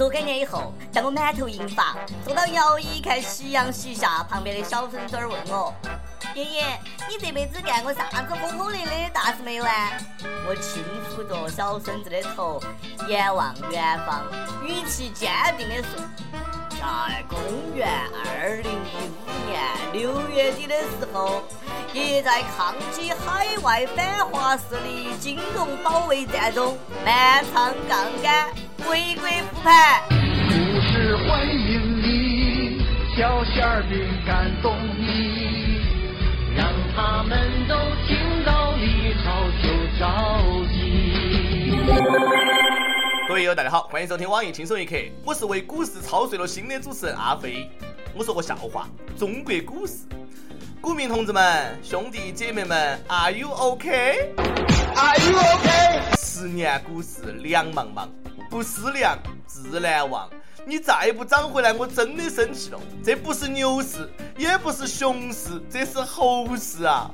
若干年以后，当我满头银发，坐到摇椅看夕阳西下，旁边的小孙子儿问我：“爷爷，你这辈子干过啥子轰轰烈烈的大事没有啊？”我轻抚着小孙子的头，眼望远方，语气坚定地说：“在公元二零一五年六月底的时候。”爷爷在抗击海外反华势力金融保卫战中满仓杠杆，为国复盘。故事欢迎你，小馅饼感动你，让他们都听到离巢就着急。各位友大家好，欢迎收听网易轻松一刻，我是为股市操碎了心的主持人阿飞。我说个笑话，中国股市。股民同志们、兄弟姐妹们，Are you OK？Are you OK？十年股市两茫茫，不思量，自难忘。你再不涨回来，我真的生气了。这不是牛市，也不是熊市，这是猴市啊！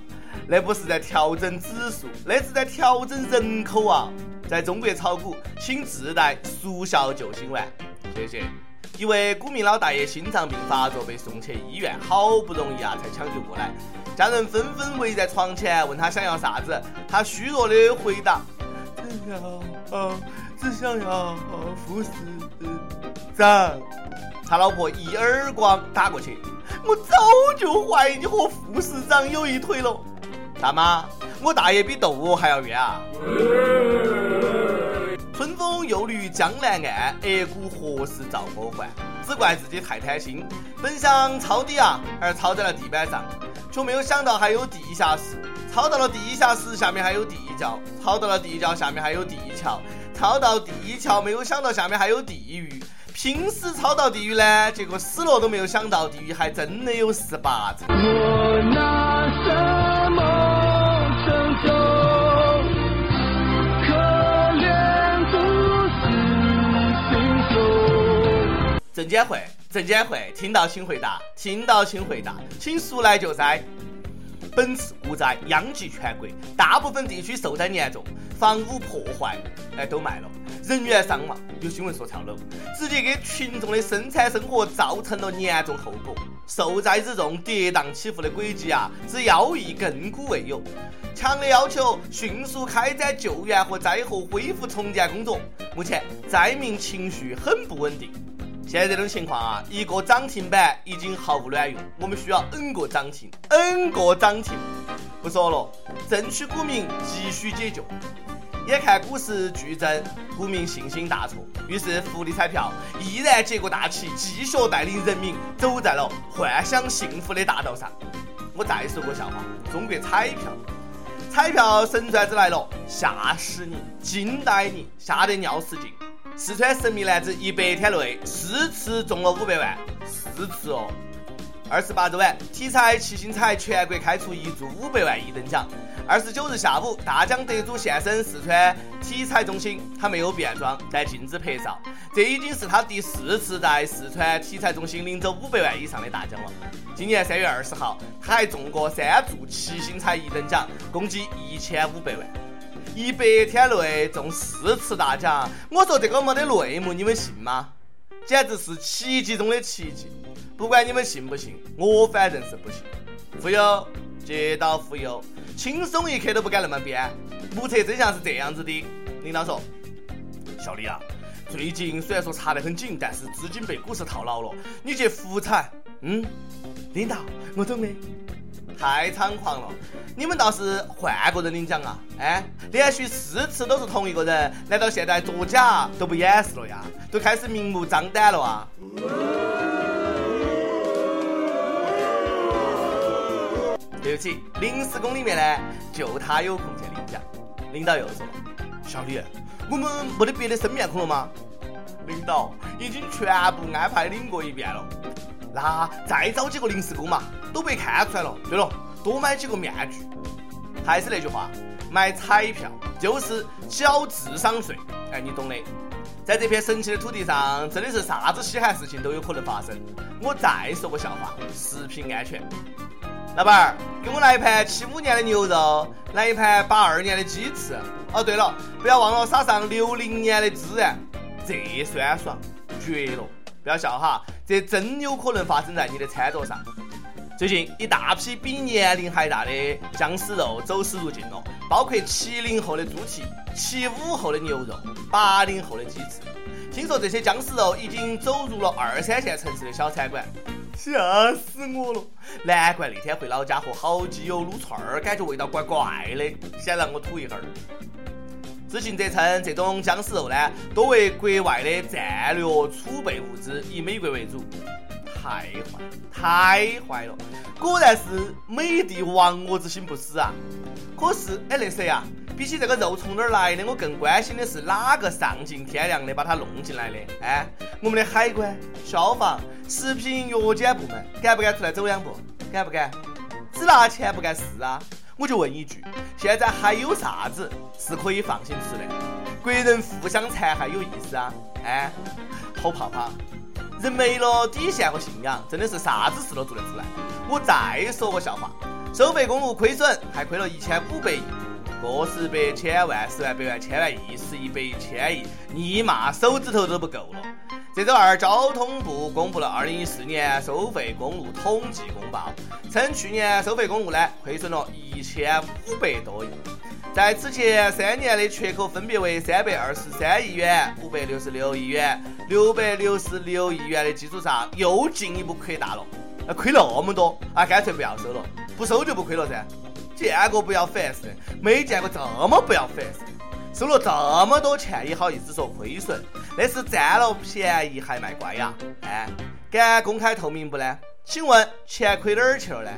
那不是在调整指数，那是在调整人口啊！在中国炒股，请自带速效救心丸，谢谢。一位股民老大爷心脏病发作，被送去医院，好不容易啊才抢救过来。家人纷纷围在床前，问他想要啥子。他虚弱的回答：只要啊，只想要护士长。他老婆一耳光打过去，我早就怀疑你和护士长有一腿了。大妈，我大爷比窦娥还要冤啊！春风又绿江南岸，恶股何时照我还？只怪自己太贪心，本想抄底啊，而抄在了地板上，却没有想到还有地下室。抄到了地下室，下面还有地窖；抄到了地窖，下面还有地壳；抄到地壳，没有想到下面还有地狱。拼死抄到地狱呢，结果死了都没有想到，地狱还真的有十八层。我拿什么拯救？证监会，证监会，听到请回答，听到请回答，请速来救灾。本次股灾殃及全国，大部分地区受灾严重，房屋破坏，哎，都卖了，人员伤亡。有新闻说跳楼，直接给群众的生产生活造成了严重后果。受灾之重，跌宕起伏的轨迹啊，之妖异亘古未有。强烈要求迅速开展救援和灾后恢复重建工作。目前灾民情绪很不稳定。现在这种情况啊，一个涨停板已经毫无卵用，我们需要 N 个涨停，N 个涨停。不说了，争取股民急需解救。眼看股市剧增，股民信心大挫，于是福利彩票毅然接过大旗，继续带领人民走在了幻想幸福的大道上。我再说个笑话：中国彩票，彩票神转子来了，吓死你，惊呆你，吓得尿失禁。四川神秘男子一百天内四次中了五百万，四次哦。二十八日晚，体彩七星彩全国开出一注五百万一等奖。二十九日下午，大奖得主现身四川体彩中心，他没有变装，在禁止拍照。这已经是他第四次在四川体彩中心领走五百万以上的大奖了。今年三月二十号，他还中过三注七星彩一等奖，共计一千五百万。一百天内中四次大奖，我说这个没得内幕，你们信吗？简直是奇迹中的奇迹！不管你们信不信，我反正是不信。忽悠，接到忽悠，轻松一刻都不敢那么编。目测真相是这样子的：领导说，小李啊，最近虽然说查得很紧，但是资金被股市套牢了，你去复产。嗯，领导，我懂的。太猖狂了！你们倒是换个人领奖啊！哎，连续四次都是同一个人，难道现在作假都不掩饰了呀？都开始明目张胆了啊！对不起，临时工里面呢，就他有空去领奖。领导又说：“小李，我们没得别的生面孔了吗？”领导已经全部安排领过一遍了。那再找几个临时工嘛，都被看出来了。对了，多买几个面具。还是那句话，买彩票就是缴智商税。哎，你懂的。在这片神奇的土地上，真的是啥子稀罕事情都有可能发生。我再说个笑话，食品安全。老板儿，给我来一盘七五年的牛肉，来一盘八二年的鸡翅。哦，对了，不要忘了撒上六零年的孜然，这酸爽。绝了！不要笑哈，这真有可能发生在你的餐桌上。最近，一大批比年龄还大。的僵尸肉走私入境了，包括七零后的猪蹄、七五后的牛肉、八零后的鸡翅。听说这些僵尸肉已经走入了二三线城市的小餐馆，吓死我了！难怪那天回老家和好基友撸串儿，感觉味道怪怪的，先让我吐一会儿。知情者称，这种僵尸肉呢，多为国外的战略储备物资，以美国为主。太坏，太坏了！果然是美帝亡我之心不死啊！可是，哎，那谁啊？比起这个肉从哪儿来的，我更关心的是哪个丧尽天良的把它弄进来的？哎，我们的海关、消防、食品药监部门敢不敢出来走两步？敢不敢？只拿钱不干事啊！我就问一句，现在还有啥子是可以放心吃的？国人互相残害有意思啊？哎，好怕怕！人没了底线和信仰，真的是啥子事都做得出来。我再说个笑话：收费公路亏损，还亏了一千五百亿，个十百千万十万百万千万亿十亿百亿千亿，你妈手指头都不够了。这周二，交通部公布了二零一四年收费公路统计公报，称去年收费公路呢亏损了一千五百多亿。在此前三年的缺口分别为三百二十三亿元、五百六十六亿元、六百六十六亿元的基础上，又进一步扩大了。啊，亏那么多啊，干脆不要收了，不收就不亏了噻。见过不要烦事，没见过这么不要烦事。收了这么多钱也好意思说亏损，那是占了便宜还卖乖呀？哎，敢公开透明不呢？请问钱亏哪儿去了呢？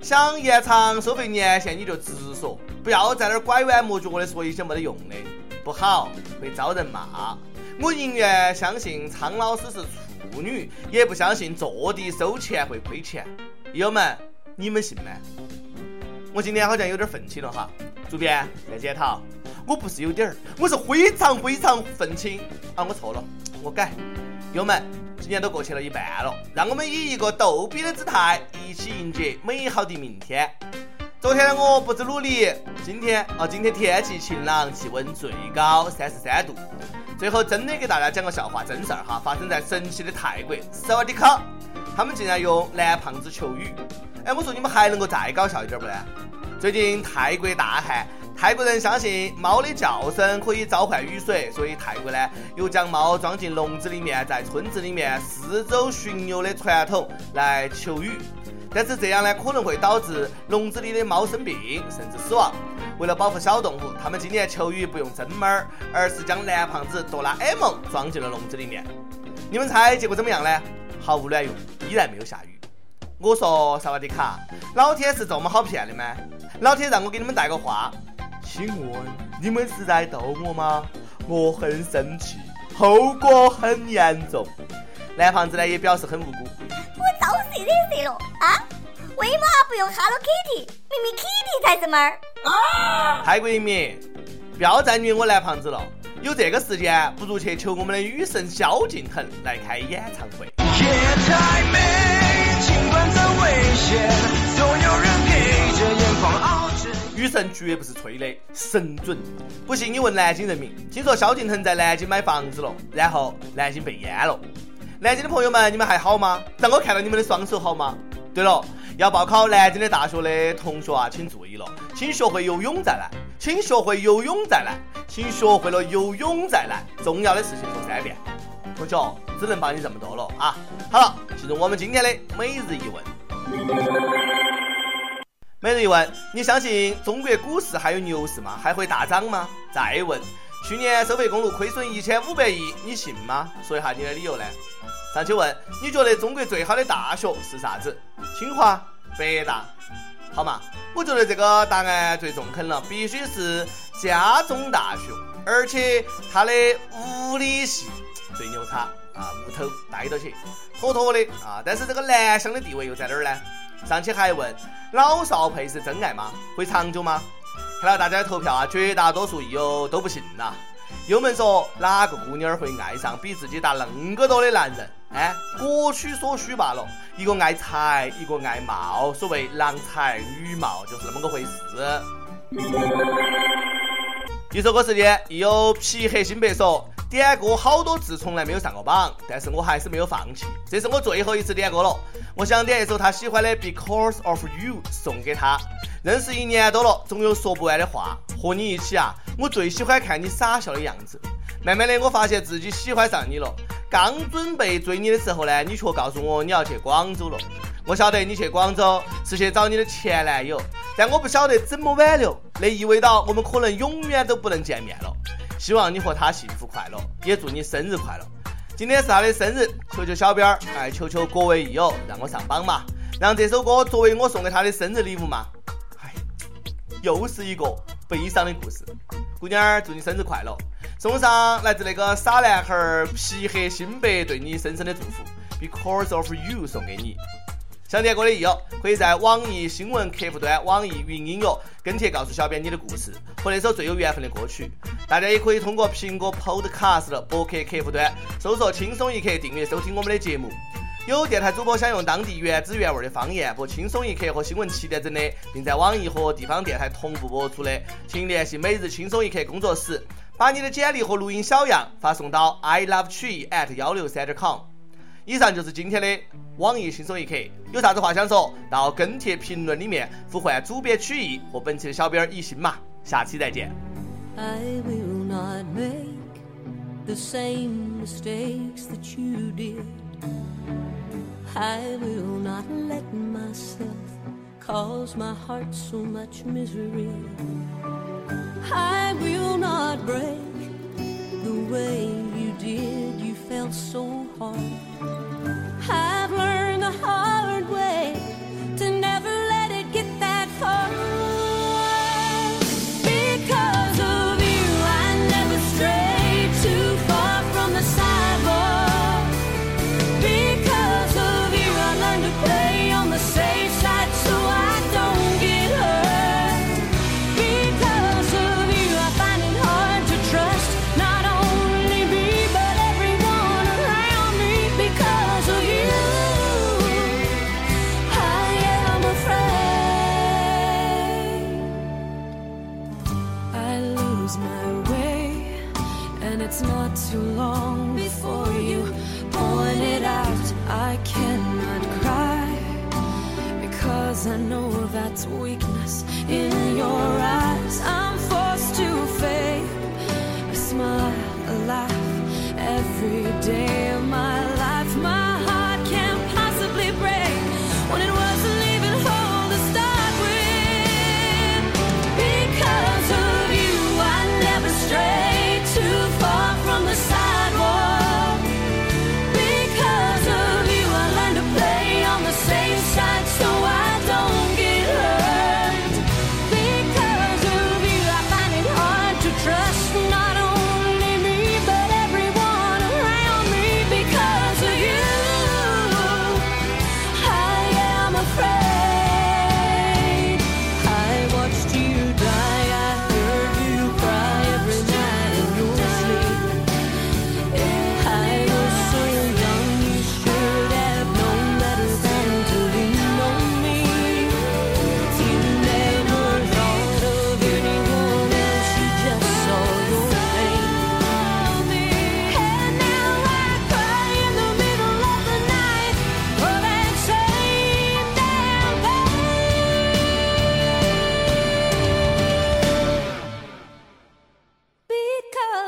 想延长收费年限你就直说。不要在那儿拐弯抹角的说一些没得用的，不好会遭人骂。我宁愿相信苍老师是处女，也不相信坐地收钱会亏钱。友们，你们信吗？我今天好像有点愤青了哈，主编在检讨。我不是有点儿，我是非常非常愤青啊！我错了，我改。友们，今年都过去了。一半了，让我们以一个逗比的姿态，一起迎接美好的明天。昨天我不知努力，今天啊，今天天气晴朗，气温最高三十三度。最后真的给大家讲个笑话，真事儿哈，发生在神奇的泰国。萨瓦迪卡，他们竟然用蓝胖子求雨。哎，我说你们还能够再搞笑一点不呢？最近泰国大旱，泰国人相信猫的叫声可以召唤雨水，所以泰国呢有将猫装进笼子里面，在村子里面四周巡游的传统来求雨。但是这样呢，可能会导致笼子里的猫生病，甚至死亡。为了保护小动物，他们今年求雨不用真猫儿，而是将蓝胖子哆啦 A 梦装进了笼子里面。你们猜结果怎么样呢？毫无卵用，依然没有下雨。我说萨瓦迪卡，老天是这么好骗的吗？老天让我给你们带个话，请问你们是在逗我吗？我很生气，后果很严重。男胖子呢也表示很无辜。我招谁惹谁了啊？为嘛不用 Hello Kitty？明明 Kitty 才是猫儿。泰国人民，不要再虐我男胖子了。有这个时间，不如去求我们的女神萧敬腾来开演唱会。夜太美，尽管再危险，总有人陪着眼眶熬着。女神绝不是吹的，神准。不信你问南京人民，听说萧敬腾在南京买房子了，然后南京被淹了。南京的朋友们，你们还好吗？让我看到你们的双手好吗？对了，要报考南京的大学的同学啊，请注意了，请学会游泳再来，请学会游泳再来，请学会了游泳再来，重要的事情说三遍。同学，只能帮你这么多了啊！好了，进入我们今天的每日一问。每日一问，你相信中国股市还有牛市吗？还会大涨吗？再问，去年收费公路亏损一千五百亿，你信吗？说一下你的理由呢？上去问，你觉得中国最好的大学是啥子？清华、北大，好嘛？我觉得这个答案最中肯了，必须是加中大学，而且它的物理系最牛叉啊，屋头带到起，妥妥的啊！但是这个南湘的地位又在哪儿呢？上去还问，老少配是真爱吗？会长久吗？看到大家的投票啊，绝大多数友都不信呐。友们说，哪个姑娘会爱上比自己大恁个多的男人？哎，各取所需罢了。一个爱财，一个爱貌。所谓郎才女貌，就是那么个回事。一首歌时间，有皮黑心白说。点歌好多次从来没有上过榜，但是我还是没有放弃。这是我最后一次点歌了，我想点一首他喜欢的《Because of You》送给他。认识一年多了，总有说不完的话。和你一起啊，我最喜欢看你傻笑的样子。慢慢的，我发现自己喜欢上你了。刚准备追你的时候呢，你却告诉我你要去广州了。我晓得你去广州是去找你的前男友，但我不晓得怎么挽留。那意味到我们可能永远都不能见面了。希望你和他幸福快乐，也祝你生日快乐。今天是他的生日，求求小编儿，哎，求求各位益友，让我上榜嘛，让这首歌作为我送给他的生日礼物嘛。哎，又是一个悲伤的故事。姑娘儿，祝你生日快乐！送上来自那个傻男孩皮黑心白对你深深的祝福，Because of you 送给你。想点歌的益友，可以在网易新闻客户端、网易云音乐跟帖告诉小编你的故事和那首最有缘分的歌曲。大家也可以通过苹果 Podcast 博客客户端搜索“轻松一刻”订阅收听我们的节目。有电台主播想用当地原汁原味的方言播《轻松一刻》和新闻七点整的，并在网易和地方电台同步播出的，请联系每日轻松一刻工作室，把你的简历和录音小样发送到 i love 曲艺 at 幺六三点 com。以上就是今天的网易轻松一刻，有啥子话想说到跟帖评论里面呼唤主编曲艺和本期的小编一心嘛，下期再见。I will not make the same mistakes that you did. I will not let myself cause my heart so much misery. I will not break the way you did. So hard. I've learned the hard I know that's weakness in your eyes. I'm forced to fake a smile, a laugh every day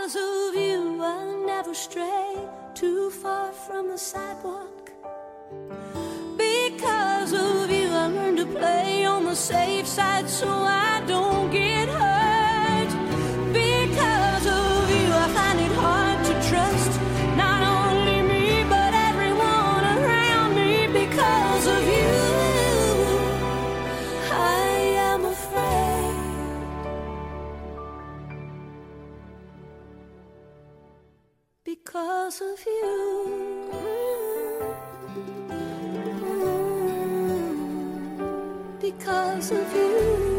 Because of you, I'll never stray too far from the sidewalk. Because of you, I learned to play on the safe side so I don't get Because of you. Mm. Because of you.